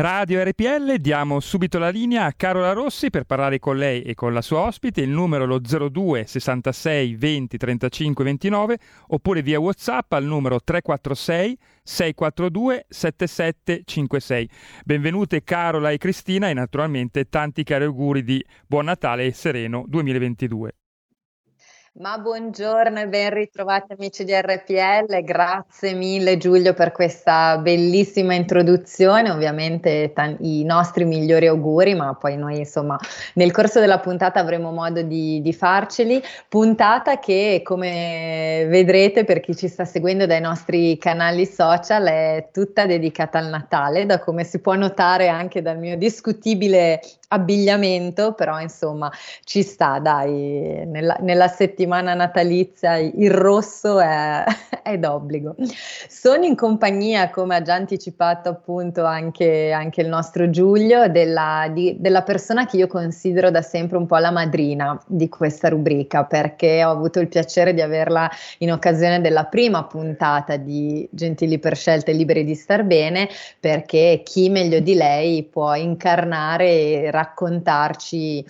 Radio RPL, diamo subito la linea a Carola Rossi per parlare con lei e con la sua ospite, il numero lo 02 66 20 35 29 oppure via Whatsapp al numero 346 642 7756. Benvenute Carola e Cristina e naturalmente tanti cari auguri di buon Natale e sereno 2022. Ma buongiorno e ben ritrovati amici di RPL, grazie mille Giulio per questa bellissima introduzione, ovviamente t- i nostri migliori auguri, ma poi noi insomma nel corso della puntata avremo modo di, di farceli, puntata che come vedrete per chi ci sta seguendo dai nostri canali social è tutta dedicata al Natale, da come si può notare anche dal mio discutibile abbigliamento, però insomma ci sta, dai, nella, nella settimana natalizia il rosso è, è, d'obbligo. Sono in compagnia, come ha già anticipato appunto anche, anche il nostro Giulio, della, di, della persona che io considero da sempre un po' la madrina di questa rubrica, perché ho avuto il piacere di averla in occasione della prima puntata di Gentili per scelte liberi di star bene, perché chi meglio di lei può incarnare e raccontarci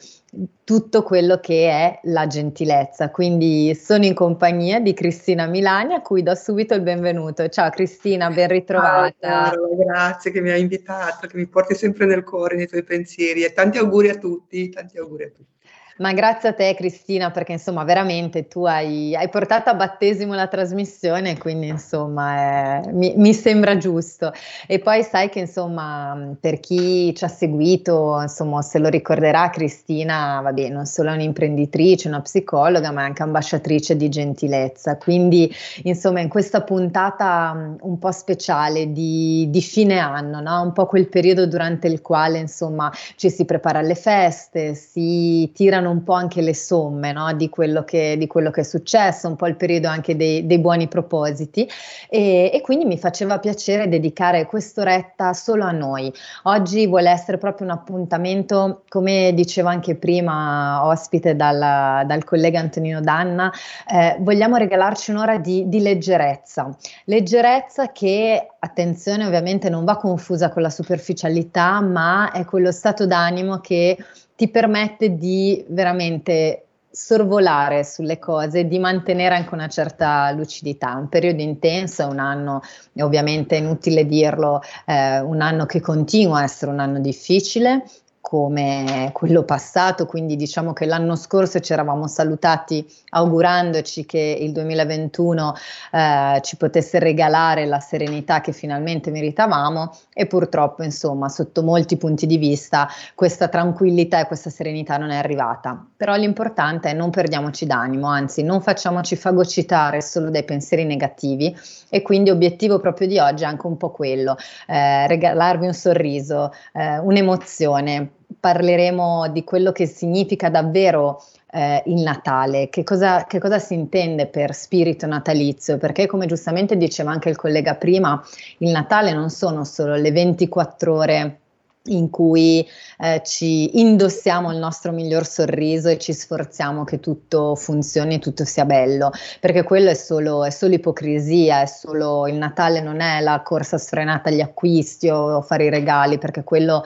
tutto quello che è la gentilezza. Quindi sono in compagnia di Cristina Milani a cui do subito il benvenuto. Ciao Cristina, ben ritrovata. Ciao, grazie che mi hai invitato, che mi porti sempre nel cuore nei tuoi pensieri e tanti auguri a tutti, tanti auguri a tutti. Ma grazie a te Cristina perché insomma veramente tu hai, hai portato a battesimo la trasmissione quindi insomma eh, mi, mi, sembra giusto e poi sai che insomma per chi ci ha seguito insomma se lo ricorderà Cristina vabbè non solo è un'imprenditrice una psicologa ma è anche ambasciatrice di gentilezza quindi insomma in questa puntata un po' speciale di, di fine anno no? un po' quel periodo durante il quale insomma ci si prepara alle feste si tirano un po' anche le somme no? di, quello che, di, quello che, è successo, un po' il periodo anche dei, dei buoni propositi e, e, quindi mi faceva piacere dedicare quest'oretta solo a noi. Oggi vuole essere proprio un appuntamento, come dicevo anche prima, ospite dal, dal collega Antonino Danna, eh, vogliamo regalarci un'ora di, di leggerezza, leggerezza che attenzione ovviamente non va confusa con la superficialità, ma è quello stato d'animo che ti permette di veramente sorvolare sulle cose, di mantenere anche una certa lucidità. Un periodo intenso, un anno, ovviamente è inutile dirlo, eh, un anno che continua a essere un anno difficile, come quello passato, quindi diciamo che l'anno scorso ci eravamo salutati augurandoci che il 2021 eh, ci potesse regalare la serenità che finalmente meritavamo e purtroppo insomma sotto molti punti di vista questa tranquillità e questa serenità non è arrivata. Però l'importante è non perdiamoci d'animo, anzi non facciamoci fagocitare solo dai pensieri negativi e quindi obiettivo proprio di oggi è anche un po' quello, eh, regalarvi un sorriso, eh, un'emozione parleremo di quello che significa davvero eh, il Natale, che cosa, che cosa, si intende per spirito natalizio, perché come giustamente diceva anche il collega prima, il Natale non sono solo le 24 ore in cui eh, ci indossiamo il nostro miglior sorriso e ci sforziamo che tutto funzioni e tutto sia bello, perché quello è solo, è solo ipocrisia, è solo il Natale non è la corsa sfrenata agli acquisti o fare i regali, perché quello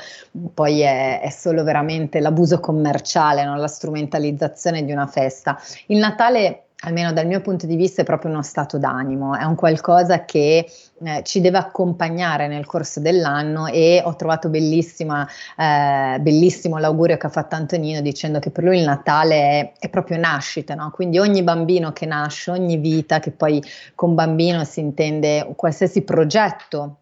poi è, è solo veramente l'abuso commerciale, non la strumentalizzazione di una festa. Il Natale almeno dal mio punto di vista, è proprio uno stato d'animo, è un qualcosa che eh, ci deve accompagnare nel corso dell'anno e ho trovato bellissima, eh, bellissimo l'augurio che ha fatto Antonino dicendo che per lui il Natale è, è proprio nascita, no? quindi ogni bambino che nasce, ogni vita, che poi con bambino si intende qualsiasi progetto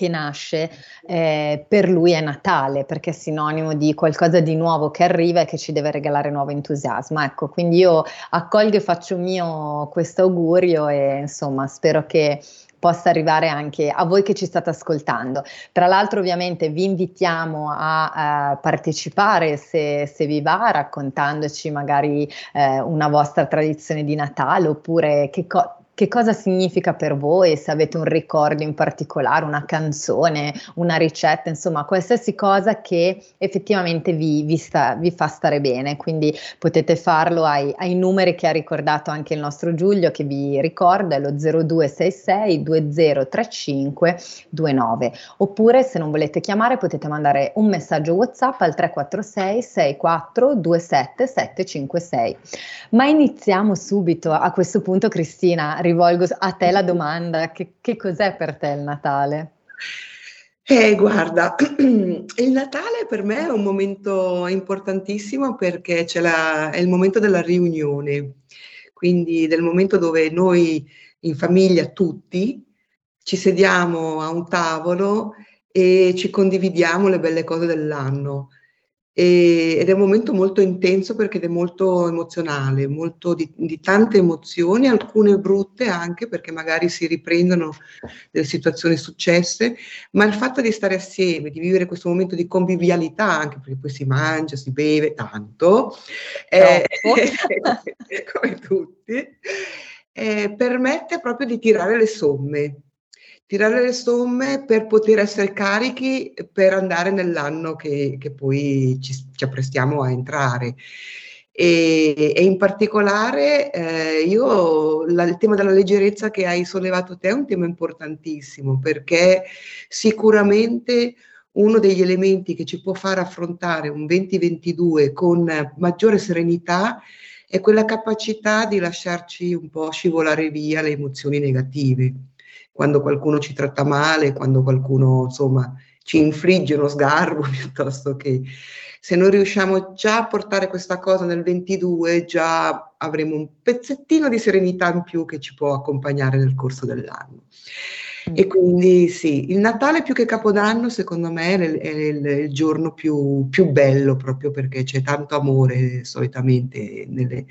che nasce, eh, per lui è Natale perché è sinonimo di qualcosa di nuovo che arriva e che ci deve regalare nuovo entusiasmo. Ecco, quindi io accolgo e faccio mio questo augurio e insomma spero che possa arrivare anche a voi che ci state ascoltando. Tra l'altro ovviamente vi invitiamo a, a partecipare se, se, vi va raccontandoci magari eh, una vostra tradizione di Natale oppure che cosa che cosa significa per voi, se avete un ricordo in particolare, una canzone, una ricetta, insomma qualsiasi cosa che effettivamente vi, vi, sta, vi fa stare bene. Quindi potete farlo ai, ai, numeri che ha ricordato anche il nostro Giulio, che vi ricorda, è lo 0266 2035 29. Oppure se non volete chiamare potete mandare un messaggio WhatsApp al 346 64 27 756. Ma iniziamo subito. A questo punto, Cristina, rivolgo a te la domanda: che, che cos'è per te il Natale? Eh, guarda, il Natale per me è un momento importantissimo perché la, è il momento della riunione, quindi del momento dove noi in famiglia tutti ci sediamo a un tavolo e ci condividiamo le belle cose dell'anno. E, ed è un momento molto intenso perché è molto emozionale, molto di, di, tante emozioni, alcune brutte anche perché magari si riprendono delle situazioni successe, ma il fatto di stare assieme, di vivere questo momento di convivialità, anche perché poi si mangia, si beve tanto, eh, come tutti, eh, permette proprio di tirare le somme tirare le somme per poter essere carichi per andare nell'anno che, che poi ci, ci, apprestiamo a entrare. E, e in particolare eh, io la, il tema della leggerezza che hai sollevato te è un tema importantissimo perché sicuramente uno degli elementi che ci può far affrontare un 2022 con maggiore serenità è quella capacità di lasciarci un po' scivolare via le emozioni negative quando qualcuno ci tratta male, quando qualcuno insomma ci infligge uno sgarbo piuttosto che se noi riusciamo già a portare questa cosa nel 22 già avremo un pezzettino di serenità in più che ci può accompagnare nel corso dell'anno. Mm. E quindi sì, il Natale più che Capodanno secondo me è il, è il, il giorno più, più, bello proprio perché c'è tanto amore solitamente nelle,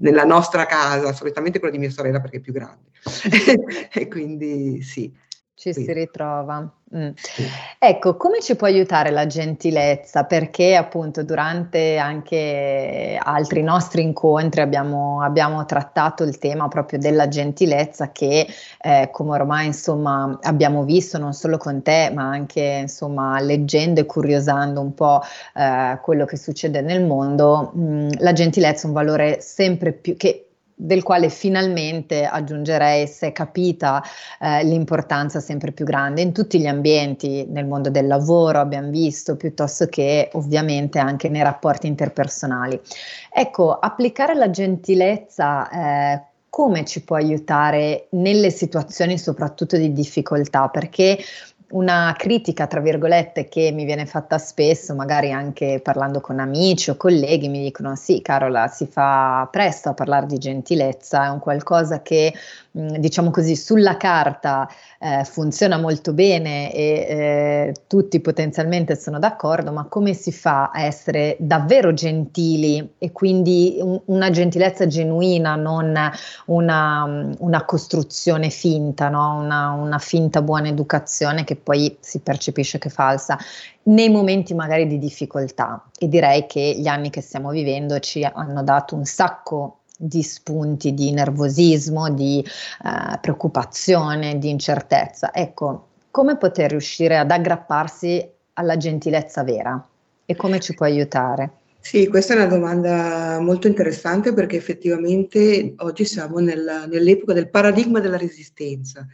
nella nostra casa, solitamente quella di mia sorella perché è più grande. e quindi sì. Ci sì. si ritrova. Mm. Sì. Ecco, come ci può aiutare la gentilezza? Perché appunto durante anche altri nostri incontri abbiamo, abbiamo trattato il tema proprio della gentilezza che eh, come ormai insomma abbiamo visto non solo con te ma anche insomma leggendo e curiosando un po' eh, quello che succede nel mondo, mh, mm, la gentilezza è un valore sempre più che del quale finalmente aggiungerei se è capita eh, l'importanza sempre più grande in tutti gli ambienti, nel mondo del lavoro abbiamo visto, piuttosto che ovviamente anche nei rapporti interpersonali. Ecco, applicare la gentilezza eh, come ci può aiutare nelle situazioni soprattutto di difficoltà? Perché una critica, tra virgolette, che mi viene fatta spesso, magari anche parlando con amici o colleghi, mi dicono sì, Carola, si fa presto a parlare di gentilezza, è un qualcosa che diciamo così, sulla carta eh, funziona molto bene e eh, tutti potenzialmente sono d'accordo, ma come si fa a essere davvero gentili e quindi un, una gentilezza genuina, non una, una costruzione finta, no? una, una finta buona educazione che poi si percepisce che è falsa nei momenti magari di difficoltà e direi che gli anni che stiamo vivendo ci hanno dato un sacco di spunti di nervosismo, di eh, preoccupazione, di incertezza. Ecco, come poter riuscire ad aggrapparsi alla gentilezza vera e come ci può aiutare? Sì, questa è una domanda molto interessante perché effettivamente oggi siamo nella, nell'epoca del paradigma della resistenza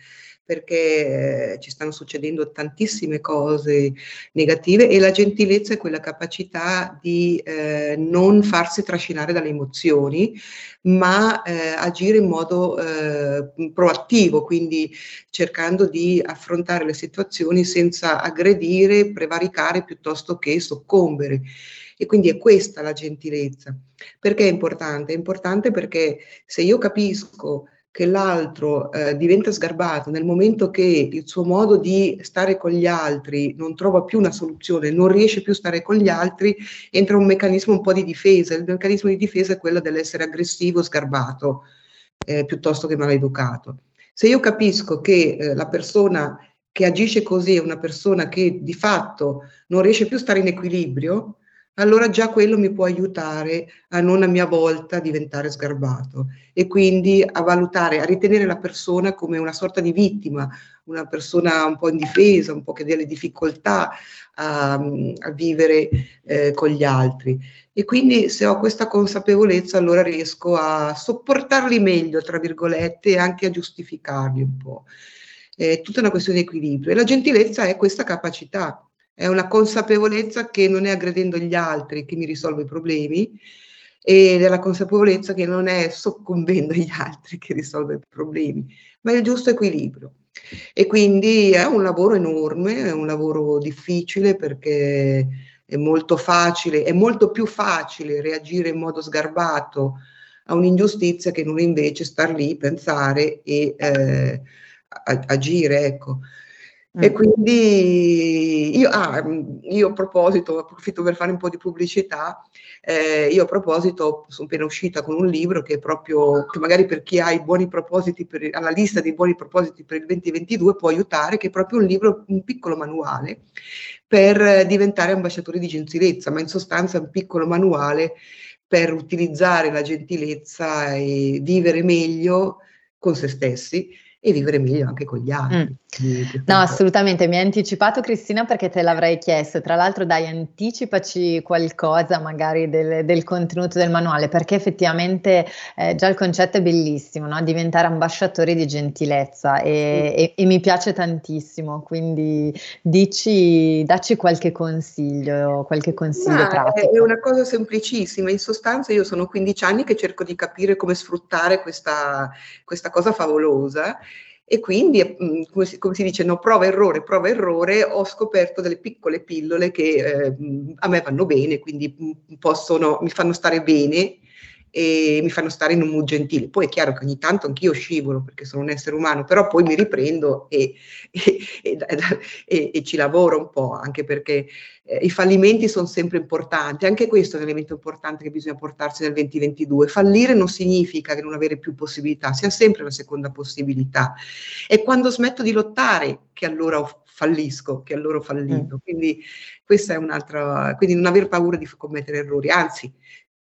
perché eh, ci stanno succedendo tantissime cose negative e la gentilezza è quella capacità di eh, non farsi trascinare dalle emozioni, ma eh, agire in modo eh, proattivo, quindi cercando di affrontare le situazioni senza aggredire, prevaricare piuttosto che soccombere. E quindi è questa la gentilezza. Perché è importante? È importante perché se io capisco che l'altro eh, diventa sgarbato nel momento che il suo modo di stare con gli altri non trova più una soluzione, non riesce più a stare con gli altri, entra un meccanismo un po' di difesa. Il meccanismo di difesa è quello dell'essere aggressivo, sgarbato, eh, piuttosto che maleducato. Se io capisco che eh, la persona che agisce così è una persona che di fatto non riesce più a stare in equilibrio, allora già quello mi può aiutare a non a mia volta diventare sgarbato e quindi a valutare, a ritenere la persona come una sorta di vittima, una persona un po' indifesa, un po' che ha delle difficoltà a, a vivere eh, con gli altri. E quindi se ho questa consapevolezza allora riesco a sopportarli meglio, tra virgolette, e anche a giustificarli un po'. È tutta una questione di equilibrio. E la gentilezza è questa capacità, è una consapevolezza che non è aggredendo gli altri che mi risolve i problemi ed è la consapevolezza che non è soccombendo agli altri che risolve i problemi, ma è il giusto equilibrio. E quindi è un lavoro enorme, è un lavoro difficile perché è molto facile, è molto più facile reagire in modo sgarbato a un'ingiustizia che non invece star lì, pensare e eh, agire. Ecco. E mm. quindi io, ah, io a proposito, approfitto per fare un po' di pubblicità, eh, io a proposito sono appena uscita con un libro che è proprio, che magari per chi ha i buoni propositi, per, alla lista dei buoni propositi per il 2022 può aiutare, che è proprio un libro, un piccolo manuale per diventare ambasciatori di gentilezza, ma in sostanza un piccolo manuale per utilizzare la gentilezza e vivere meglio con se stessi e vivere meglio anche con gli altri. Mm. No, assolutamente, mi hai anticipato Cristina perché te l'avrei chiesto, tra l'altro dai anticipaci qualcosa magari del, del contenuto del manuale perché effettivamente eh, già il concetto è bellissimo, no? diventare ambasciatori di gentilezza e, mm. e, e, mi piace tantissimo, quindi dici, dacci qualche consiglio, qualche consiglio Ma pratico. È una cosa semplicissima, in sostanza io sono 15 anni che cerco di capire come sfruttare questa, questa cosa favolosa e quindi, mm, come si, come si, dice, no, prova errore, prova errore, ho scoperto delle piccole pillole che eh, a me vanno bene, quindi mm, possono, mi fanno stare bene e mi fanno stare in un mood gentile. Poi è chiaro che ogni tanto anch'io scivolo perché sono un essere umano, però poi mi riprendo e, e, e, e ci lavoro un po', anche perché eh, i fallimenti sono sempre importanti. Anche questo è un elemento importante che bisogna portarsi nel 2022. Fallire non significa che non avere più possibilità, si ha sempre una seconda possibilità. È quando smetto di lottare che allora fallisco, che allora ho fallito. Mm. Quindi questa è un'altra, quindi non aver paura di commettere errori, anzi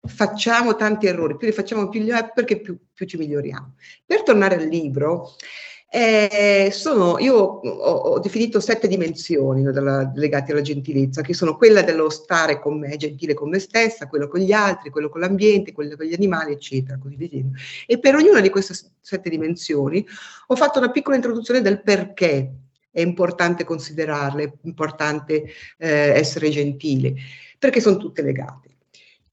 facciamo tanti errori, più li facciamo più li è perché più, più, ci miglioriamo. Per tornare al libro, eh, sono, io ho, ho, definito sette dimensioni della, legate alla gentilezza, che sono quella dello stare con me, gentile con me stessa, quello con gli altri, quello con l'ambiente, quello con gli animali, eccetera, così via. E per ognuna di queste sette dimensioni ho fatto una piccola introduzione del perché è importante considerarle, è importante eh, essere gentile, perché sono tutte legate.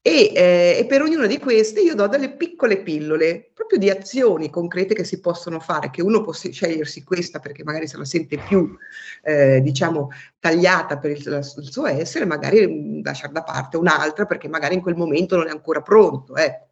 E, eh, e, per ognuna di queste io do delle piccole pillole, proprio di azioni concrete che si possono fare, che uno può scegliersi questa perché magari se la sente più, eh, diciamo, tagliata per il, il, suo essere, magari mm, lasciare da parte un'altra perché magari in quel momento non è ancora pronto, ecco,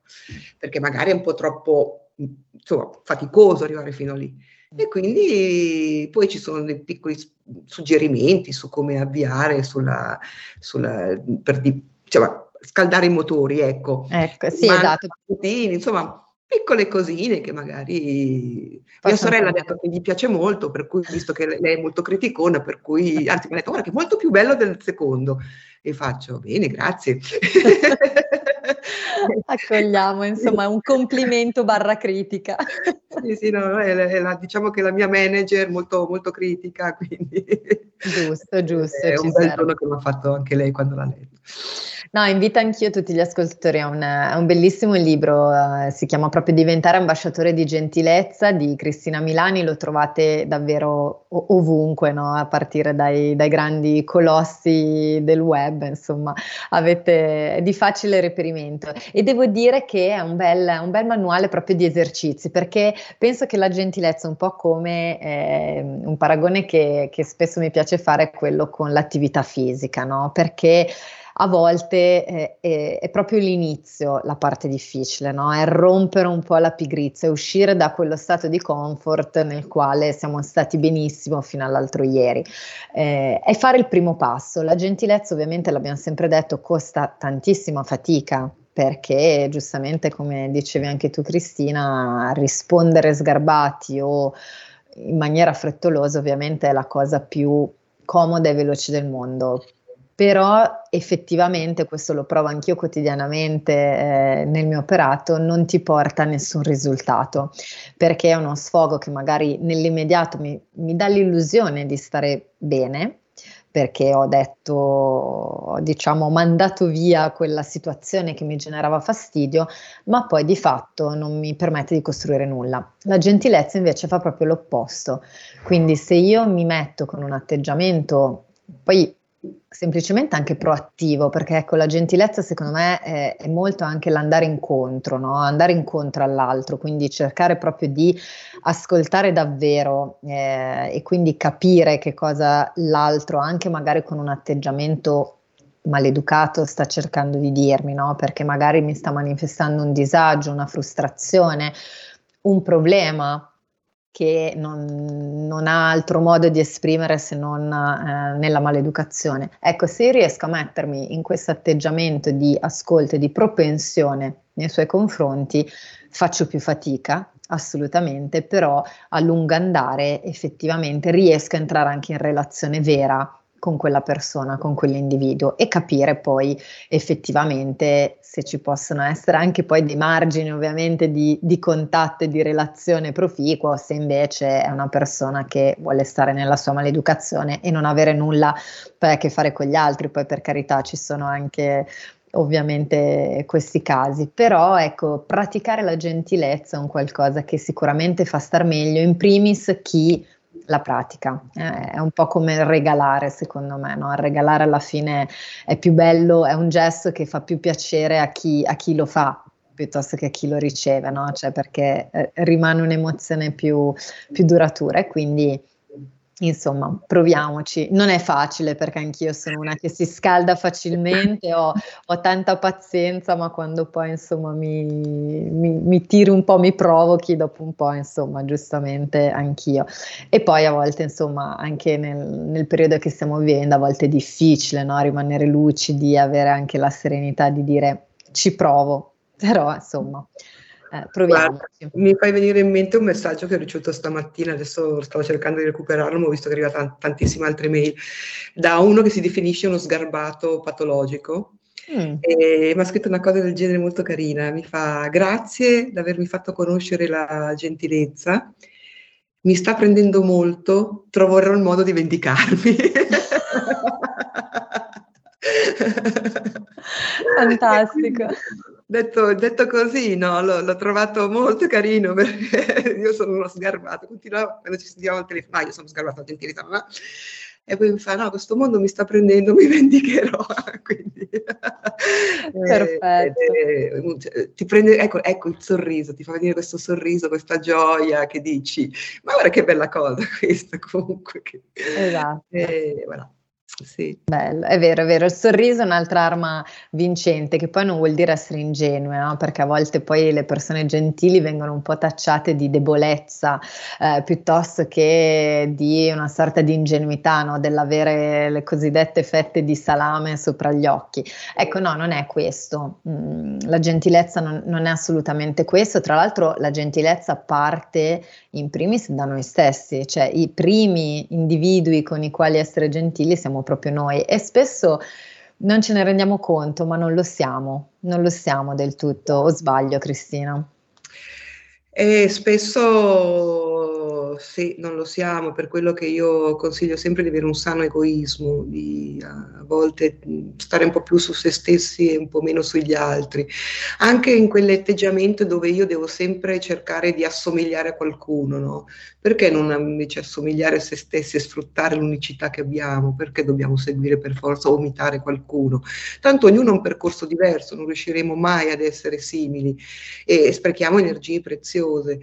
perché magari è un po' troppo, mm, insomma, faticoso arrivare fino lì. E quindi poi ci sono dei piccoli suggerimenti su come avviare sulla, sulla per di, diciamo, scaldare i motori, ecco. Ecco, sì, esatto. Insomma, piccole cosine che magari mia sorella ha detto che gli piace molto, per cui visto che lei è molto criticona, per cui anzi mi ha detto guarda che è molto più bello del secondo e faccio bene, grazie. Accogliamo, insomma, un complimento barra critica. Sì, sì, no, è, è la, diciamo che la mia manager molto, molto critica, quindi... Giusto, giusto. È un bel tono che mi ha fatto anche lei quando l'ha letto. No, invito anch'io tutti gli ascoltatori a un, a un bellissimo libro, uh, si chiama proprio Diventare ambasciatore di gentilezza di Cristina Milani, lo trovate davvero ovunque, no? a partire dai, dai, grandi colossi del web, insomma, avete di facile reperimento. E devo dire che è un bel, un bel manuale proprio di esercizi, perché penso che la gentilezza, un po' come eh, un paragone che, che spesso mi piace fare, è quello con l'attività fisica, no? perché a volte è, è, è, proprio l'inizio la parte difficile, no? è rompere un po' la pigrizia, uscire da quello stato di comfort nel quale siamo stati benissimo fino all'altro ieri eh, e fare il primo passo. La gentilezza ovviamente l'abbiamo sempre detto costa tantissima fatica perché giustamente come dicevi anche tu Cristina rispondere sgarbati o in maniera frettolosa ovviamente è la cosa più comoda e veloce del mondo però effettivamente, questo lo provo anch'io quotidianamente eh, nel mio operato, non ti porta a nessun risultato, perché è uno sfogo che magari nell'immediato mi, mi dà l'illusione di stare bene, perché ho detto, diciamo, ho mandato via quella situazione che mi generava fastidio, ma poi di fatto non mi permette di costruire nulla. La gentilezza invece fa proprio l'opposto. Quindi se io mi metto con un atteggiamento, poi semplicemente anche proattivo, perché ecco, la gentilezza secondo me è, è molto anche l'andare incontro, no? andare incontro all'altro, quindi cercare proprio di ascoltare davvero eh, e quindi capire che cosa l'altro, anche magari con un atteggiamento maleducato, sta cercando di dirmi, no? perché magari mi sta manifestando un disagio, una frustrazione, un problema che non, non, ha altro modo di esprimere se non eh, nella maleducazione. Ecco, se riesco a mettermi in questo atteggiamento di ascolto e di propensione nei suoi confronti, faccio più fatica, assolutamente, però a lungo andare effettivamente riesco a entrare anche in relazione vera con quella persona, con quell'individuo e capire poi effettivamente se ci possono essere anche poi dei margini ovviamente di, di contatto e di relazione proficuo, se invece è una persona che vuole stare nella sua maleducazione e non avere nulla poi a che fare con gli altri, poi per carità ci sono anche ovviamente questi casi, però ecco, praticare la gentilezza è un qualcosa che sicuramente fa star meglio, in primis chi la pratica. Eh, è un po' come regalare, secondo me, no? regalare alla fine è più bello, è un gesto che fa più piacere a chi, a chi lo fa piuttosto che a chi lo riceve, no? cioè perché eh, rimane un'emozione più, più duratura e quindi Insomma, proviamoci. Non è facile perché anch'io sono una che si scalda facilmente, ho, ho tanta pazienza, ma quando poi insomma mi, mi, mi, tiri un po', mi provochi, dopo un po', insomma, giustamente anch'io. E poi a volte, insomma, anche nel, nel periodo che stiamo vivendo, a volte è difficile no? rimanere lucidi, avere anche la serenità di dire ci provo, però insomma eh, proviamoci. mi fai venire in mente un messaggio che ho ricevuto stamattina, adesso stavo cercando di recuperarlo, ma ho visto che è arrivata tantissime altre mail, da uno che si definisce uno sgarbato patologico. Mm. E mi ha scritto una cosa del genere molto carina, mi fa grazie di avermi fatto conoscere la gentilezza, mi sta prendendo molto, troverò il modo di vendicarmi. Fantastico. Detto, detto, così, no, l'ho, l'ho, trovato molto carino perché io sono uno sgarbato, continuavo, quando ci sentiamo al telefono, ah, io sono sgarbato, gentilità, no? e poi mi fa, no, questo mondo mi sta prendendo, mi vendicherò. Quindi, Perfetto. Eh, eh, ti prende, ecco, ecco, il sorriso, ti fa venire questo sorriso, questa gioia che dici, ma guarda che bella cosa questa comunque. Esatto. Eh, voilà. Sì. Bello, è vero, è vero. Il sorriso è un'altra arma vincente, che poi non vuol dire essere ingenue, no? perché a volte poi le persone gentili vengono un po' tacciate di debolezza eh, piuttosto che di una sorta di ingenuità, no? dell'avere le cosiddette fette di salame sopra gli occhi. Ecco, no, non è questo. Mm, la gentilezza non, non è assolutamente questo. Tra l'altro, la gentilezza parte in primis da noi stessi, cioè i primi individui con i quali essere gentili siamo proprio noi e spesso non ce ne rendiamo conto, ma non lo siamo, non lo siamo del tutto, o sbaglio Cristina? E spesso sì, non lo siamo, per quello che io consiglio sempre di avere un sano egoismo, di a volte stare un po' più su se stessi e un po' meno sugli altri, anche in quell'atteggiamento dove io devo sempre cercare di assomigliare a qualcuno, no? Perché non invece assomigliare a se stessi e sfruttare l'unicità che abbiamo? Perché dobbiamo seguire per forza o imitare qualcuno? Tanto ognuno ha un percorso diverso, non riusciremo mai ad essere simili e sprechiamo energie preziose.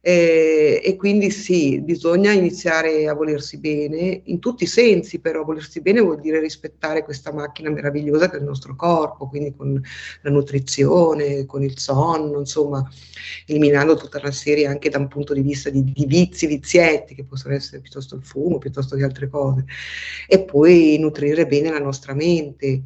Eh, e quindi sì, bisogna iniziare a volersi bene, in tutti i sensi però, volersi bene vuol dire rispettare questa macchina meravigliosa che è il nostro corpo, quindi con la nutrizione, con il sonno, insomma, eliminando tutta una serie anche da un punto di vista di, di vizi, vizietti, che possono essere piuttosto il fumo, piuttosto che altre cose, e poi nutrire bene la nostra mente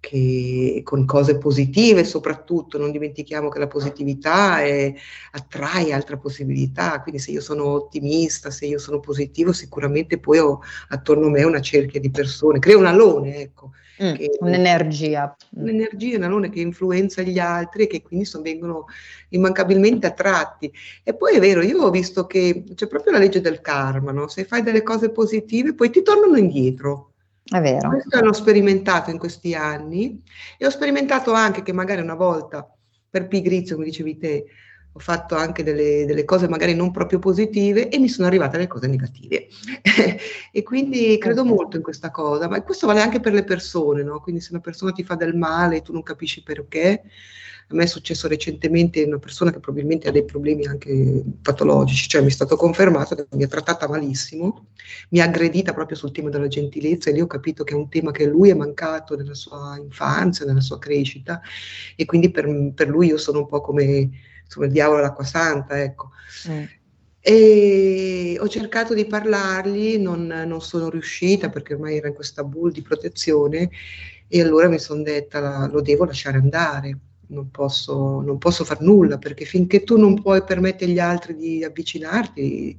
che con cose positive soprattutto, non dimentichiamo che la positività è, attrae altre possibilità, quindi se io sono ottimista, se io sono positivo, sicuramente poi ho attorno a me una cerchia di persone, creo un alone, ecco. Mm, che, un'energia. Un'energia, un alone che influenza gli altri e che quindi sono, vengono immancabilmente attratti. E poi è vero, io ho visto che c'è proprio la legge del karma, no? se fai delle cose positive poi ti tornano indietro. È vero. Questo l'ho sperimentato in questi anni e ho sperimentato anche che magari una volta, per pigrizia, come dicevi te, ho fatto anche delle, delle, cose magari non proprio positive e mi sono arrivate le cose negative. e quindi credo molto in questa cosa, ma questo vale anche per le persone, no? Quindi se una persona ti fa del male e tu non capisci perché, a me è successo recentemente una persona che probabilmente ha dei problemi anche patologici, cioè mi è stato confermato che mi ha trattata malissimo, mi ha aggredita proprio sul tema della gentilezza e lì ho capito che è un tema che lui è mancato nella sua infanzia, nella sua crescita e quindi per, per lui io sono un po' come insomma, il diavolo all'acqua santa, ecco. Mm. E ho cercato di parlargli, non, non, sono riuscita perché ormai era in questa bull di protezione e allora mi sono detta la, lo devo lasciare andare non posso, non posso far nulla perché finché tu non puoi permettere agli altri di avvicinarti,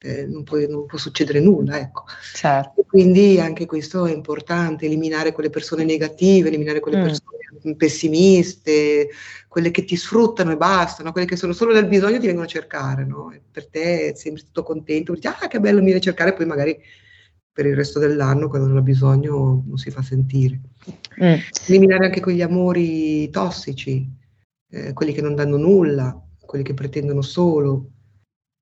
eh, non, puoi, non, può succedere nulla. Ecco. Certo. Quindi anche questo è importante, eliminare quelle persone negative, eliminare quelle mm. persone pessimiste, quelle che ti sfruttano e basta, no? quelle che sono solo del bisogno ti vengono a cercare. No? per te sembri tutto contento, dici ah che bello mi viene a cercare, poi magari per il resto dell'anno, quando non ha bisogno, non si fa sentire. Mm. Eliminare anche quegli amori tossici, eh, quelli che non danno nulla, quelli che pretendono solo,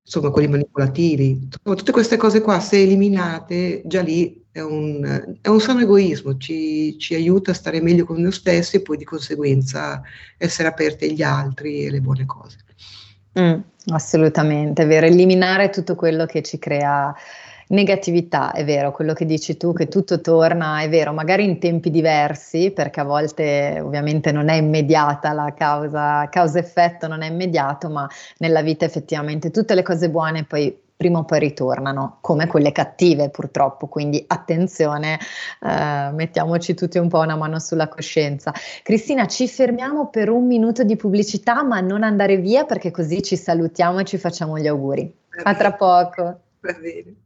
insomma, quelli manipolativi. Tutte queste cose qua, se eliminate, già lì è un, è un sano egoismo, ci, ci, aiuta a stare meglio con noi stessi e poi di conseguenza essere aperti agli altri e alle buone cose. Mm, assolutamente, è vero, eliminare tutto quello che ci crea Negatività, è vero, quello che dici tu, che tutto torna, è vero, magari in tempi diversi, perché a volte ovviamente non è immediata la causa, causa-effetto non è immediato, ma nella vita effettivamente tutte le cose buone poi prima o poi ritornano, come quelle cattive purtroppo, quindi attenzione, eh, mettiamoci tutti un po' una mano sulla coscienza. Cristina, ci fermiamo per un minuto di pubblicità, ma non andare via perché così ci salutiamo e ci facciamo gli auguri. A tra poco. Va bene.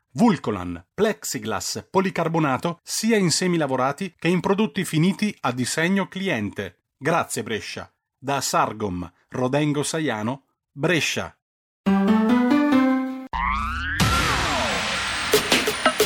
Vulcolan, plexiglass, policarbonato sia in semi lavorati che in prodotti finiti a disegno cliente. Grazie Brescia. Da Sargom, Rodengo Saiano, Brescia.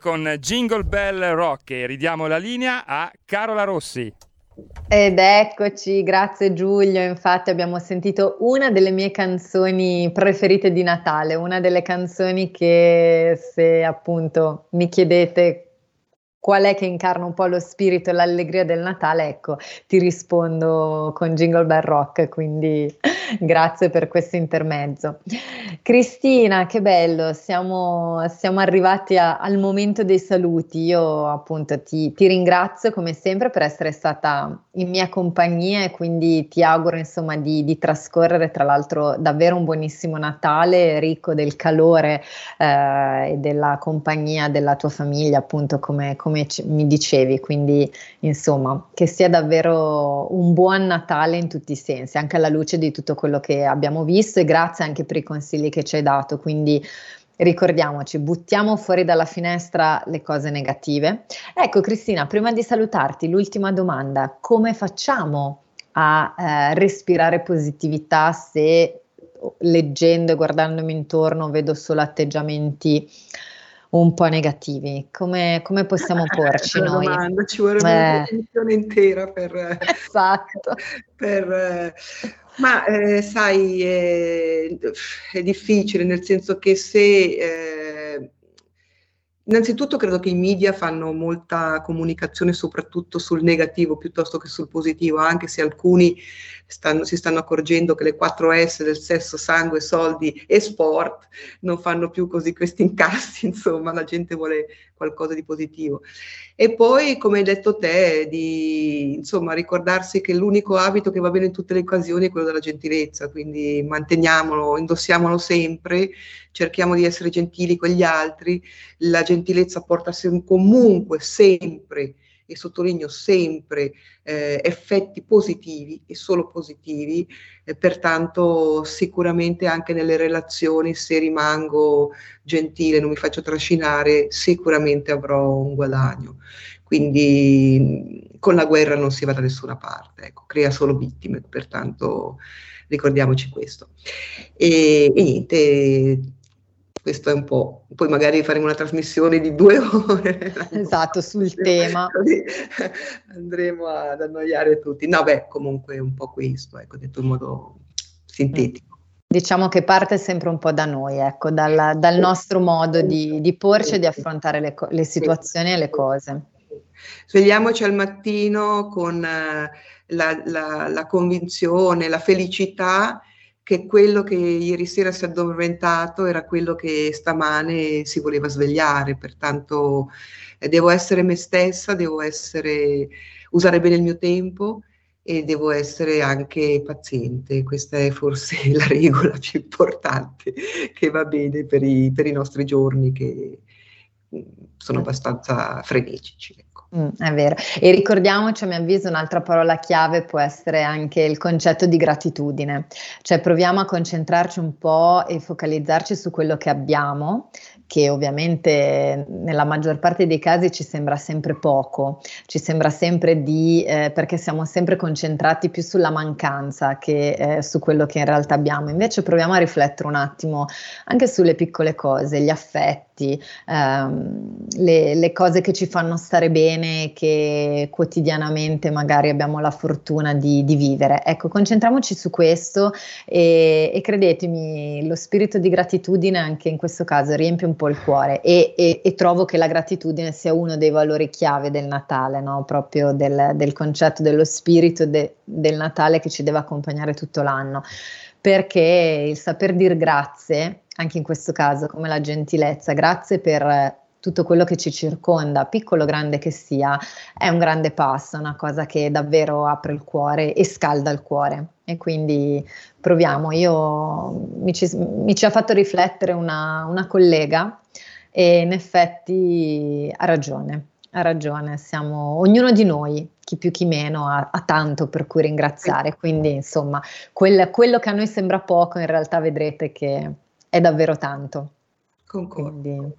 Con Jingle Bell Rock e ridiamo la linea a Carola Rossi. Ed eccoci, grazie Giulio. Infatti abbiamo sentito una delle mie canzoni preferite di Natale, una delle canzoni che se appunto mi chiedete qual è che incarna un po' lo spirito e l'allegria del Natale, ecco, ti rispondo con Jingle Bell Rock, quindi grazie per questo intermezzo. Cristina, che bello, siamo, siamo arrivati a- al momento dei saluti. Io appunto ti, ti ringrazio come sempre per essere stata in mia compagnia e quindi ti auguro insomma di, di trascorrere tra l'altro davvero un buonissimo Natale ricco del calore eh, e della compagnia della tua famiglia appunto come, come ci- mi dicevi quindi insomma che sia davvero un buon Natale in tutti i sensi anche alla luce di tutto quello che abbiamo visto e grazie anche per i consigli che ci hai dato quindi Ricordiamoci, buttiamo fuori dalla finestra le cose negative. Ecco Cristina, prima di salutarti, l'ultima domanda, come facciamo a eh, respirare positività se leggendo e guardandomi intorno vedo solo atteggiamenti un po' negativi? Come, come possiamo porci noi? domanda, ci vorrebbe Eh. una trasmissione intera per, Esatto. per, eh, ma eh, sai, eh, è difficile nel senso che se eh, innanzitutto credo che i media fanno molta comunicazione soprattutto sul negativo piuttosto che sul positivo, anche se alcuni stanno- si stanno accorgendo che le 4 S del sesso, sangue, soldi e sport non fanno più così questi incassi, insomma, la gente vuole qualcosa di positivo. E poi, come hai detto te, di insomma, ricordarsi che l'unico abito che va bene in tutte le occasioni è quello della gentilezza, quindi manteniamolo, indossiamolo sempre, cerchiamo di essere gentili con gli altri, la gentilezza porta sem- comunque sempre, e sottolineo sempre, eh, effetti positivi e solo positivi, e pertanto sicuramente anche nelle relazioni, se rimango gentile, non mi faccio trascinare, sicuramente avrò un guadagno. Quindi mh, con la guerra non si va da nessuna parte, ecco, crea solo vittime, pertanto ricordiamoci questo. E, e niente, questo è un po', poi magari faremo una trasmissione di due ore. Esatto, sul tema. Andremo ad annoiare tutti. No, beh, comunque è un po' questo, ecco, detto in modo sintetico. Diciamo che parte sempre un po' da noi, ecco, dal, dal nostro modo di, di porci e di affrontare le, le situazioni e le cose. Svegliamoci al mattino con eh, la, la- la convinzione, la felicità che quello che ieri sera si è addormentato era quello che stamane si voleva svegliare, pertanto eh, devo essere me stessa, devo essere, usare bene il mio tempo e devo essere anche paziente. Questa è forse la regola più importante che va bene per i, per i nostri giorni che mm, sono abbastanza frenetici. Mm, è vero. E ricordiamoci, a mio avviso, un'altra parola chiave può essere anche il concetto di gratitudine. Cioè proviamo a concentrarci un po' e focalizzarci su quello che abbiamo che ovviamente nella maggior parte dei casi ci sembra sempre poco, ci sembra sempre di, eh, perché siamo sempre concentrati più sulla mancanza che eh, su quello che in realtà abbiamo. Invece proviamo a riflettere un attimo anche sulle piccole cose, gli affetti ehm, le, le, cose che ci fanno stare bene, che quotidianamente magari abbiamo la fortuna di, di vivere. Ecco, concentriamoci su questo e, e, credetemi, lo spirito di gratitudine anche in questo caso riempie un po' il cuore e, e, e trovo che la gratitudine sia uno dei valori chiave del Natale, no? proprio del, del, concetto dello spirito de, del Natale che ci deve accompagnare tutto l'anno perché il saper dire grazie, anche in questo caso come la gentilezza, grazie per tutto quello che ci circonda, piccolo o grande che sia, è un grande passo, una cosa che davvero apre il cuore e scalda il cuore. E quindi proviamo. Io mi ci, mi ci ha fatto riflettere una, una collega e in effetti ha ragione ha ragione, siamo ognuno di noi, chi più chi meno, ha, ha tanto per cui ringraziare, quindi insomma quel, quello che a noi sembra poco in realtà vedrete che è davvero tanto. Concordo. Quindi,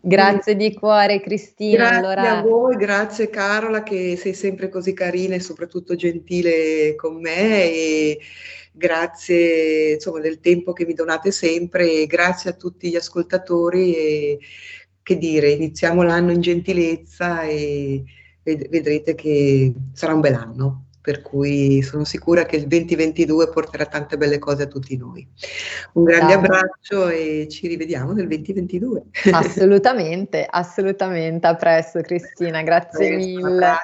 grazie di cuore Cristina. Grazie allora... a voi, grazie Carola che sei sempre così carina e soprattutto gentile con me e grazie insomma del tempo che mi donate sempre e grazie a tutti gli ascoltatori e che dire, iniziamo l'anno in gentilezza e vedrete che sarà un bel anno, per cui sono sicura che il 2022 porterà tante belle cose a tutti noi. Un grande Ciao. abbraccio e ci rivediamo nel 2022. Assolutamente, assolutamente. A presto Cristina, grazie presto, mille.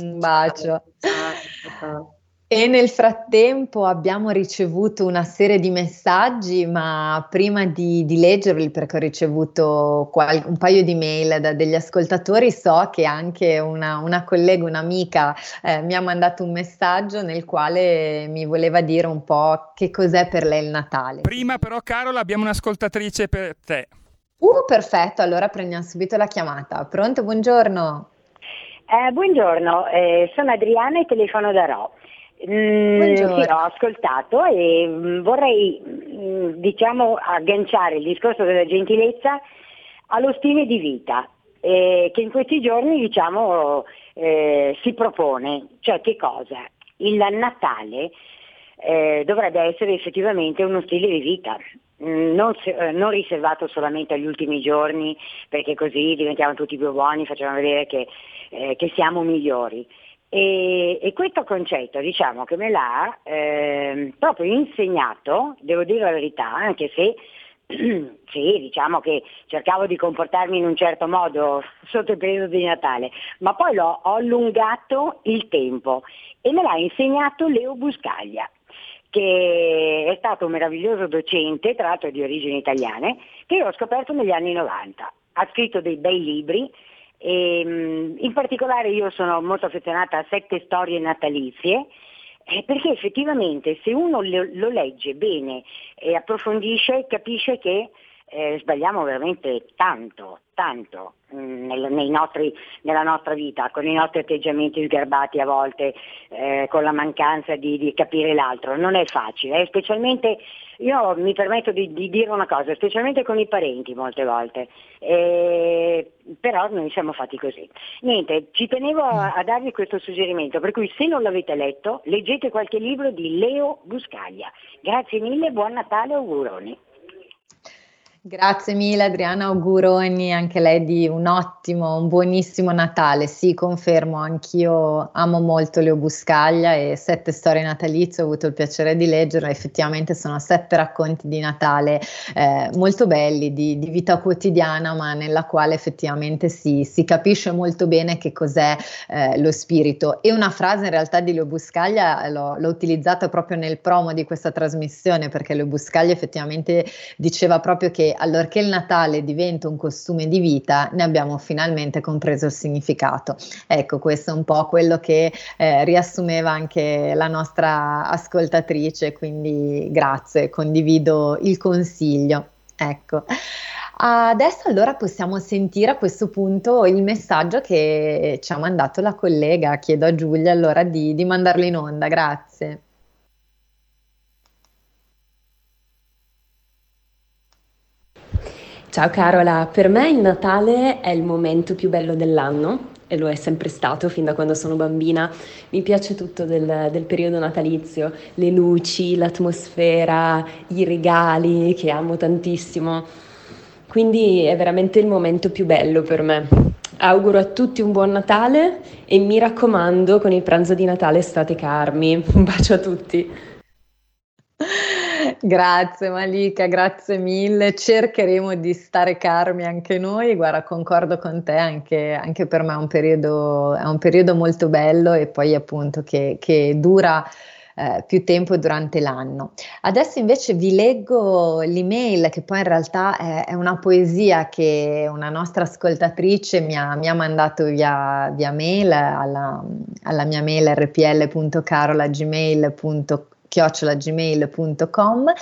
Un bacio. Ciao, ciao. E nel frattempo abbiamo ricevuto una serie di messaggi, ma prima di, di leggerli, perché ho ricevuto qual- un paio di mail da degli ascoltatori, so che anche una, una collega, un'amica eh, mi ha mandato un messaggio nel quale mi voleva dire un po' che cos'è per lei il Natale. Prima però, Carola, abbiamo un'ascoltatrice per te. Uh, perfetto, allora prendiamo subito la chiamata. Pronto, buongiorno. Eh, buongiorno, eh, sono Adriana e telefono da Ro. Mm, sì, ho ascoltato e mm, vorrei mm, diciamo agganciare il discorso della gentilezza allo stile di vita eh, che in questi giorni diciamo eh, si propone, cioè che cosa? Il Natale eh, dovrebbe essere effettivamente uno stile di vita, mm, non, eh, non, riservato solamente agli ultimi giorni perché così diventiamo tutti più buoni, facciamo vedere che, eh, che siamo migliori. E, e, questo concetto diciamo che me l'ha eh, proprio insegnato, devo dire la verità, anche se sì, diciamo che cercavo di comportarmi in un certo modo sotto il periodo di Natale, ma poi l'ho, ho allungato il tempo e me l'ha insegnato Leo Buscaglia che è stato un meraviglioso docente, tra l'altro di origini italiane, che io ho scoperto negli anni 90. Ha scritto dei bei libri, e, ehm, in particolare io sono molto affezionata a sette storie natalizie, eh, perché effettivamente se uno lo, legge bene e approfondisce capisce che eh, sbagliamo veramente tanto, tanto mm, nostri, nella nostra vita, con i nostri atteggiamenti sgarbati a volte, eh, con la mancanza di, di, capire l'altro. Non è facile, eh, specialmente, io mi permetto di, di, dire una cosa, specialmente con i parenti molte volte, eh, però noi siamo fatti così. Niente, ci tenevo a, a darvi questo suggerimento, per cui se non l'avete letto, leggete qualche libro di Leo Buscaglia. Grazie mille, buon Natale, auguroni. Grazie mille Adriana, auguroni anche lei di un ottimo, un buonissimo Natale. Sì, confermo, anch'io amo molto Leo Buscaglia e Sette storie natalizie, ho avuto il piacere di leggerlo, effettivamente sono sette racconti di Natale eh, molto belli, di, di, vita quotidiana, ma nella quale effettivamente si, si capisce molto bene che cos'è eh, lo spirito. E una frase in realtà di Leo Buscaglia l'ho, l'ho utilizzata proprio nel promo di questa trasmissione, perché Leo Buscaglia effettivamente diceva proprio che allorché il Natale diventa un costume di vita, ne abbiamo finalmente compreso il significato. Ecco, questo è un po' quello che eh, riassumeva anche la nostra ascoltatrice, quindi grazie, condivido il consiglio. Ecco. Adesso allora possiamo sentire a questo punto il messaggio che ci ha mandato la collega. Chiedo a Giulia allora di, di mandarlo in onda, grazie. Ciao Carola, per me il Natale è il momento più bello dell'anno e lo è sempre stato fin da quando sono bambina. Mi piace tutto del, del periodo natalizio, le luci, l'atmosfera, i regali che amo tantissimo. Quindi è veramente il momento più bello per me. Auguro a tutti un buon Natale e mi raccomando con il pranzo di Natale state carmi. Un bacio a tutti. Grazie Malika, grazie mille. Cercheremo di stare calmi anche noi. Guarda, concordo con te, anche, anche per me è un, periodo, è un, periodo, molto bello e poi appunto che, che dura eh, più tempo durante l'anno. Adesso invece vi leggo l'email che poi in realtà è, è una poesia che una nostra ascoltatrice mi ha, mi ha mandato via, via mail alla, alla, mia mail rpl.carolagmail.com chiocciolagmail.com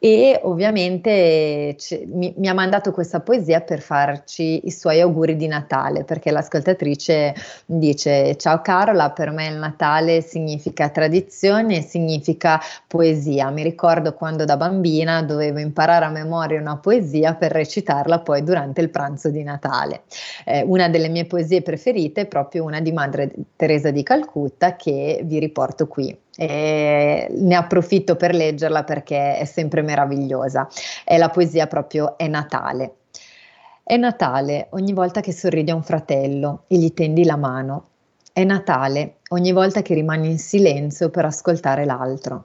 e ovviamente c- mi, mi, ha mandato questa poesia per farci i suoi auguri di Natale perché l'ascoltatrice dice ciao Carola per me il Natale significa tradizione significa poesia. Mi ricordo quando da bambina dovevo imparare a memoria una poesia per recitarla poi durante il pranzo di Natale. Eh, una delle mie poesie preferite è proprio una di Madre Teresa di Calcutta che vi riporto qui e ne approfitto per leggerla perché è sempre meravigliosa. È la poesia proprio È Natale. È Natale ogni volta che sorridi a un fratello e gli tendi la mano. È Natale ogni volta che rimani in silenzio per ascoltare l'altro.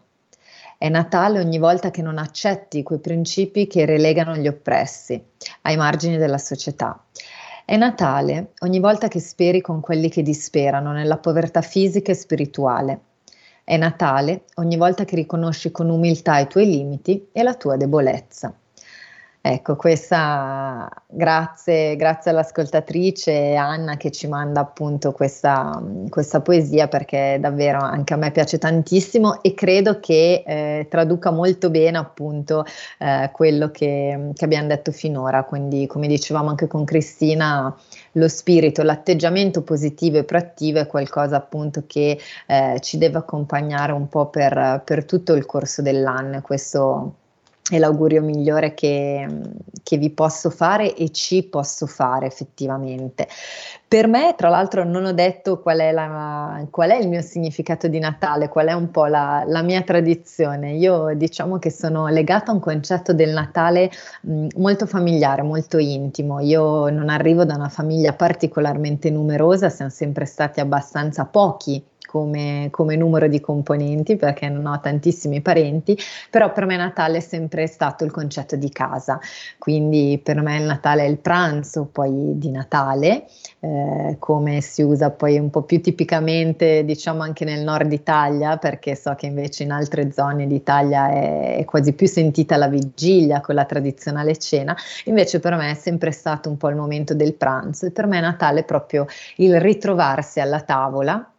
È Natale ogni volta che non accetti quei principi che relegano gli oppressi ai margini della società. È Natale ogni volta che speri con quelli che disperano nella povertà fisica e spirituale è Natale ogni volta che riconosci con umiltà i tuoi limiti e la tua debolezza. Ecco, questa grazie, grazie all'ascoltatrice Anna che ci manda appunto questa, questa, poesia perché davvero anche a me piace tantissimo e credo che eh, traduca molto bene appunto eh, quello che, che abbiamo detto finora. Quindi, come dicevamo anche con Cristina, lo spirito, l'atteggiamento positivo e proattivo è qualcosa appunto che eh, ci deve accompagnare un po' per, per tutto il corso dell'anno. Questo è l'augurio migliore che, che, vi posso fare e ci posso fare effettivamente. Per me, tra l'altro, non ho detto qual è, la, qual è il mio significato di Natale, qual è un po' la, la, mia tradizione. Io diciamo che sono legata a un concetto del Natale mh, molto familiare, molto intimo. Io non arrivo da una famiglia particolarmente numerosa, siamo sempre stati abbastanza pochi come, come, numero di componenti perché non ho tantissimi parenti, però per me Natale è sempre stato il concetto di casa, quindi per me il Natale è il pranzo poi di Natale, eh, come si usa poi un po' più tipicamente diciamo anche nel nord Italia, perché so che invece in altre zone d'Italia è, è quasi più sentita la vigilia con la tradizionale cena, invece per me è sempre stato un po' il momento del pranzo e per me Natale è proprio il ritrovarsi alla tavola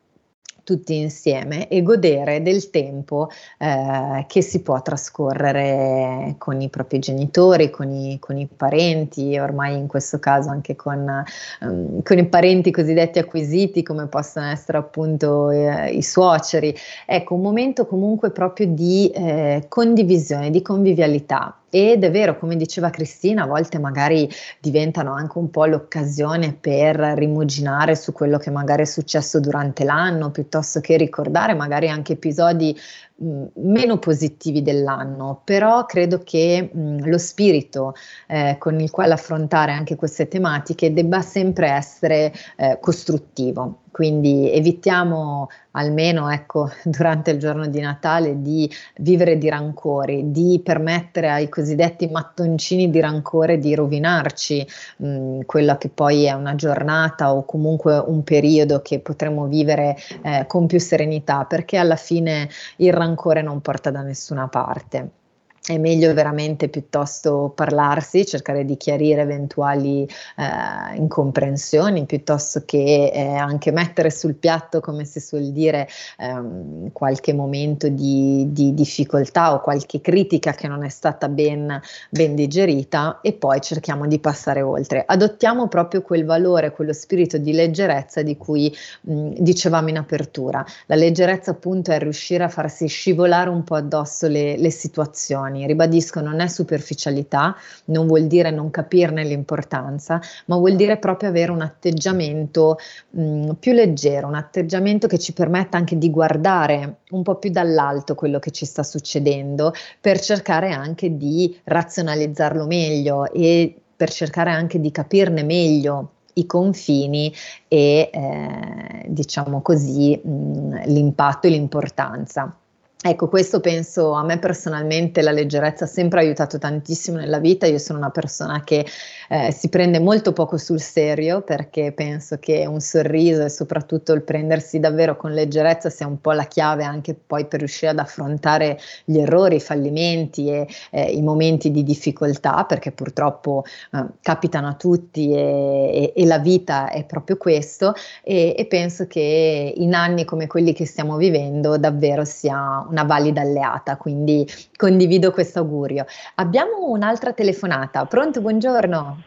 tutti insieme e godere del tempo eh, che si può trascorrere con i propri genitori, con i, con i parenti, ormai in questo caso anche con, um, con, i parenti cosiddetti acquisiti come possono essere appunto eh, i suoceri. Ecco, un momento comunque proprio di eh, condivisione, di convivialità ed è vero, come diceva Cristina, a volte magari diventano anche un po' l'occasione per rimuginare su quello che magari è successo durante l'anno, piuttosto che ricordare magari anche episodi mh, meno positivi dell'anno, però credo che mh, lo spirito eh, con il quale affrontare anche queste tematiche debba sempre essere eh, costruttivo. Quindi evitiamo almeno ecco, durante il giorno di Natale di vivere di rancori, di permettere ai cosiddetti mattoncini di rancore di rovinarci mh, quella che poi è una giornata o comunque un periodo che potremo vivere eh, con più serenità, perché alla fine il rancore non porta da nessuna parte. È meglio veramente piuttosto parlarsi, cercare di chiarire eventuali eh, incomprensioni, piuttosto che eh, anche mettere sul piatto, come si suol dire, ehm, qualche momento di, di, difficoltà o qualche critica che non è stata ben, ben digerita e poi cerchiamo di passare oltre. Adottiamo proprio quel valore, quello spirito di leggerezza di cui mh, dicevamo in apertura. La leggerezza appunto è riuscire a farsi scivolare un po' addosso le, le situazioni emozioni. Ribadisco, non è superficialità, non vuol dire non capirne l'importanza, ma vuol dire proprio avere un atteggiamento mh, più leggero, un atteggiamento che ci permetta anche di guardare un po' più dall'alto quello che ci sta succedendo per cercare anche di razionalizzarlo meglio e per cercare anche di capirne meglio i confini e eh, diciamo così mh, l'impatto e l'importanza. Ecco, questo penso a me personalmente la leggerezza ha sempre aiutato tantissimo nella vita. Io sono una persona che eh, si prende molto poco sul serio perché penso che un sorriso e soprattutto il prendersi davvero con leggerezza sia un po' la chiave anche poi per riuscire ad affrontare gli errori, i fallimenti e eh, i momenti di difficoltà, perché purtroppo eh, capitano a tutti e, e, e, la vita è proprio questo. E, e penso che in anni come quelli che stiamo vivendo davvero sia una valida alleata, quindi condivido questo augurio. Abbiamo un'altra telefonata. Pronto, buongiorno.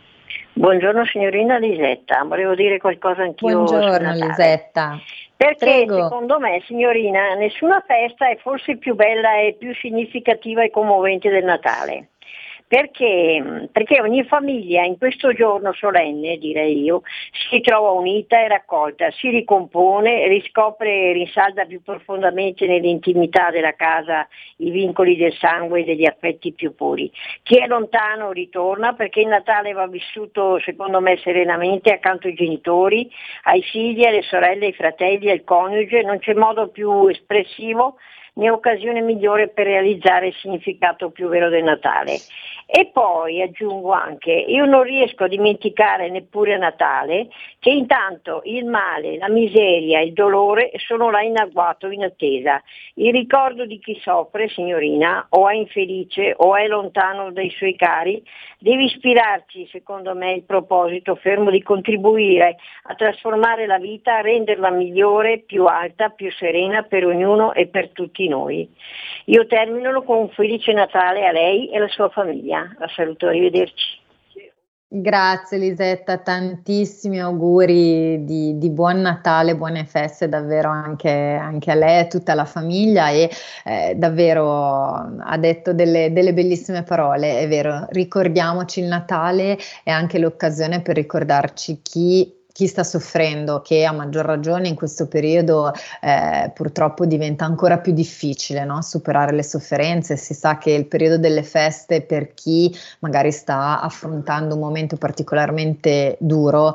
Buongiorno signorina Lisetta, volevo dire qualcosa anch'io. Buongiorno Lisetta. Perché Prego. secondo me, signorina, nessuna festa è forse più bella e più significativa e commovente del Natale. Perché? Perché ogni famiglia in questo giorno solenne, direi io, si trova unita e raccolta, si ricompone, riscopre e rinsalda più profondamente nell'intimità della casa i vincoli del sangue e degli affetti più puri. Chi è lontano ritorna perché il Natale va vissuto secondo me serenamente accanto ai genitori, ai figli, alle sorelle, ai fratelli, al coniuge, non c'è modo più espressivo né occasione migliore per realizzare il significato più vero del Natale. E poi aggiungo anche, io non riesco a dimenticare neppure a Natale che intanto il male, la miseria, il dolore sono là in agguato, in attesa. Il ricordo di chi soffre, signorina, o è infelice o è lontano dai suoi cari, deve ispirarci, secondo me, il proposito fermo di contribuire a trasformare la vita, a renderla migliore, più alta, più serena per ognuno e per tutti noi. Io termino con un felice Natale a lei e alla sua famiglia. La saluto, arrivederci. Grazie Lisetta, tantissimi auguri di, di, buon Natale, buone feste davvero anche, anche a lei e a tutta la famiglia e eh, davvero ha detto delle, delle, bellissime parole, è vero, ricordiamoci il Natale è anche l'occasione per ricordarci chi chi sta soffrendo, che a maggior ragione in questo periodo eh, purtroppo diventa ancora più difficile no? superare le sofferenze. Si sa che il periodo delle feste per chi magari sta affrontando un momento particolarmente duro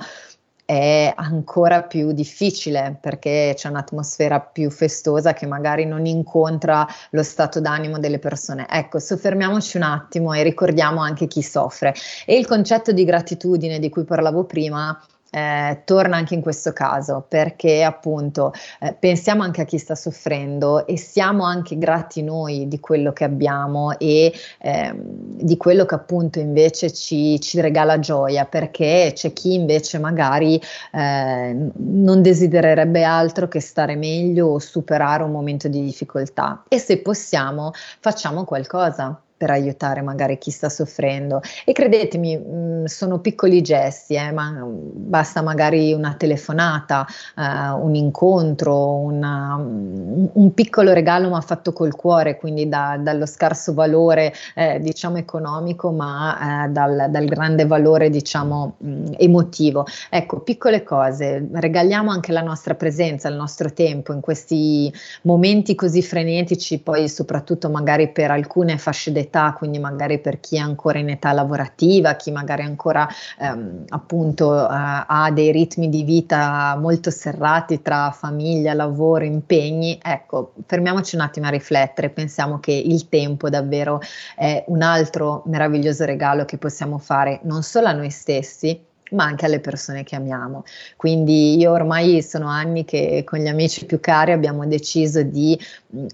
è ancora più difficile perché c'è un'atmosfera più festosa che magari non incontra lo stato d'animo delle persone. Ecco, soffermiamoci un attimo e ricordiamo anche chi soffre. E il concetto di gratitudine di cui parlavo prima eh, torna anche in questo caso perché appunto eh, pensiamo anche a chi sta soffrendo e siamo anche grati noi di quello che abbiamo e eh, di quello che appunto invece ci, ci, regala gioia perché c'è chi invece magari eh, non desidererebbe altro che stare meglio o superare un momento di difficoltà. E se possiamo facciamo qualcosa per aiutare magari chi sta soffrendo. E credetemi, mh, mm, sono piccoli gesti, eh, ma basta magari una telefonata, eh, un incontro, una, un piccolo regalo ma fatto col cuore, quindi da, dallo scarso valore eh, diciamo economico, ma eh, dal, dal, grande valore diciamo mh, mm, emotivo. Ecco, piccole cose, regaliamo anche la nostra presenza, il nostro tempo in questi momenti così frenetici, poi soprattutto magari per alcune fasce d'età età, quindi magari per chi è ancora in età lavorativa, chi magari ancora ehm, appunto eh, ha dei ritmi di vita molto serrati tra famiglia, lavoro, impegni, ecco, fermiamoci un attimo a riflettere, pensiamo che il tempo davvero è un altro meraviglioso regalo che possiamo fare non solo a noi stessi, ma anche alle persone che amiamo. Quindi io ormai sono anni che con gli amici più cari abbiamo deciso di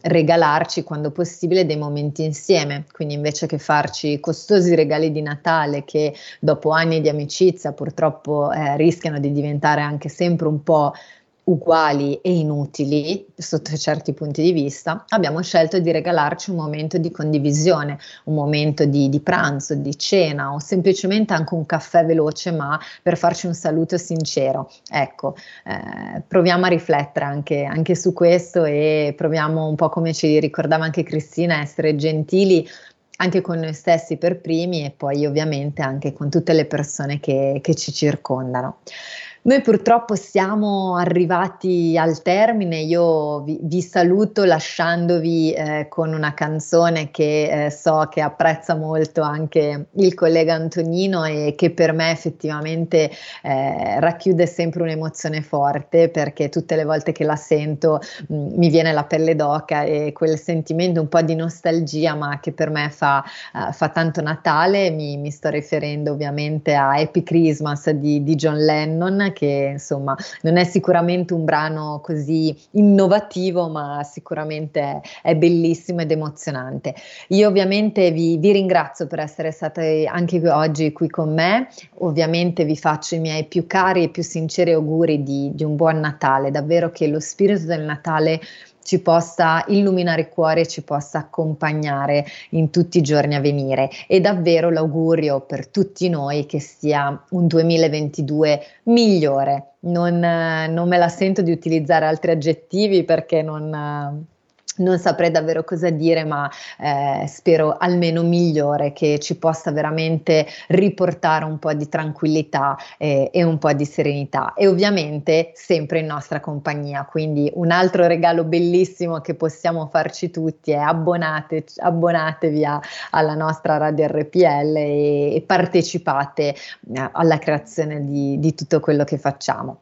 regalarci quando possibile dei momenti insieme, quindi invece che farci costosi regali di Natale che dopo anni di amicizia purtroppo eh, rischiano di diventare anche sempre un po' uguali e inutili sotto certi punti di vista, abbiamo scelto di regalarci un momento di condivisione, un momento di, di, pranzo, di cena o semplicemente anche un caffè veloce, ma per farci un saluto sincero. Ecco, eh, proviamo a riflettere anche, anche su questo e proviamo un po' come ci ricordava anche Cristina, essere gentili anche con noi stessi per primi e poi ovviamente anche con tutte le persone che, che ci circondano. Noi purtroppo siamo arrivati al termine, io vi, vi saluto lasciandovi eh, con una canzone che eh, so che apprezza molto anche il collega Antonino e che per me effettivamente eh, racchiude sempre un'emozione forte perché tutte le volte che la sento mh, mm, mi viene la pelle d'oca e quel sentimento un po' di nostalgia ma che per me fa, uh, fa tanto Natale, mi, mi, sto riferendo ovviamente a Happy Christmas di, di John Lennon che insomma non è sicuramente un brano così innovativo, ma sicuramente è, bellissimo ed emozionante. Io ovviamente vi, vi ringrazio per essere state anche oggi qui con me, ovviamente vi faccio i miei più cari e più sinceri auguri di, di un buon Natale, davvero che lo spirito del Natale ci possa illuminare il cuore ci possa accompagnare in tutti i giorni a venire. E davvero l'augurio per tutti noi che sia un 2022 migliore. Non, non me la sento di utilizzare altri aggettivi perché non non saprei davvero cosa dire, ma eh, spero almeno migliore che ci possa veramente riportare un po' di tranquillità eh, e un po' di serenità e ovviamente sempre in nostra compagnia. Quindi un altro regalo bellissimo che possiamo farci tutti è abbonate, abbonatevi alla nostra radio RPL e, e partecipate eh, alla creazione di, di tutto quello che facciamo.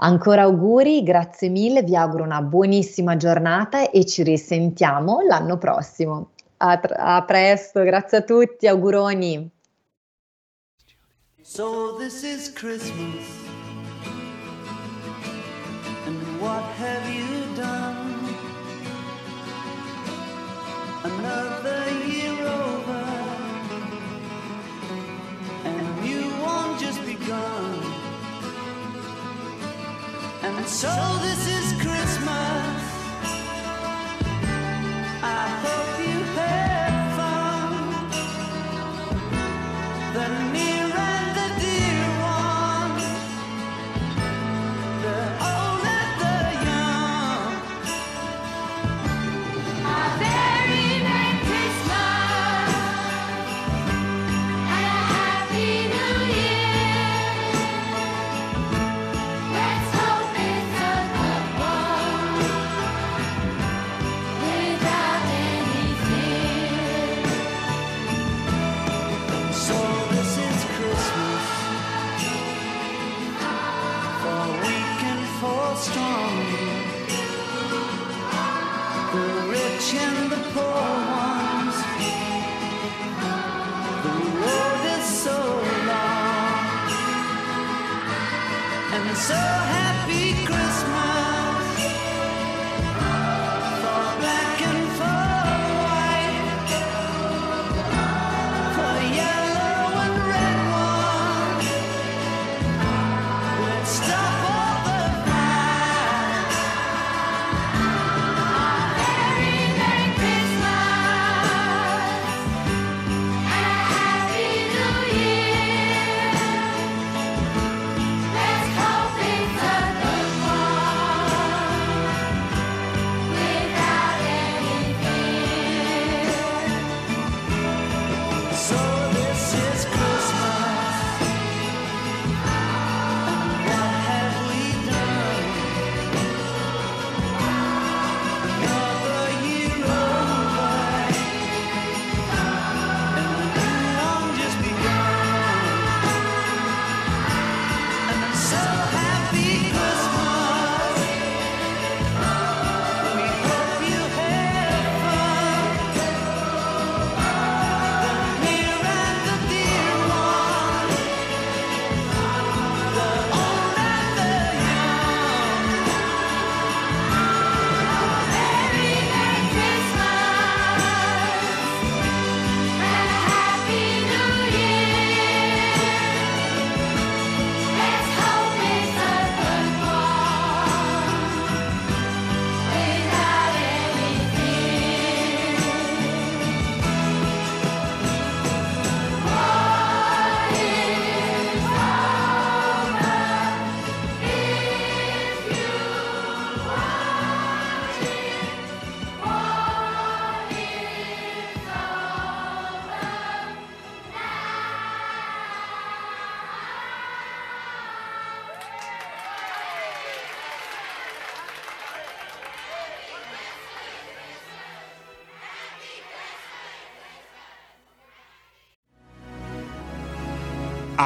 Ancora auguri, grazie mille, vi auguro una buonissima giornata e ci risentiamo l'anno prossimo. A, a presto, grazie a tutti, auguroni. So this is Christmas and what have you done? Another year over and you won't just begun. So this is Christmas. I hope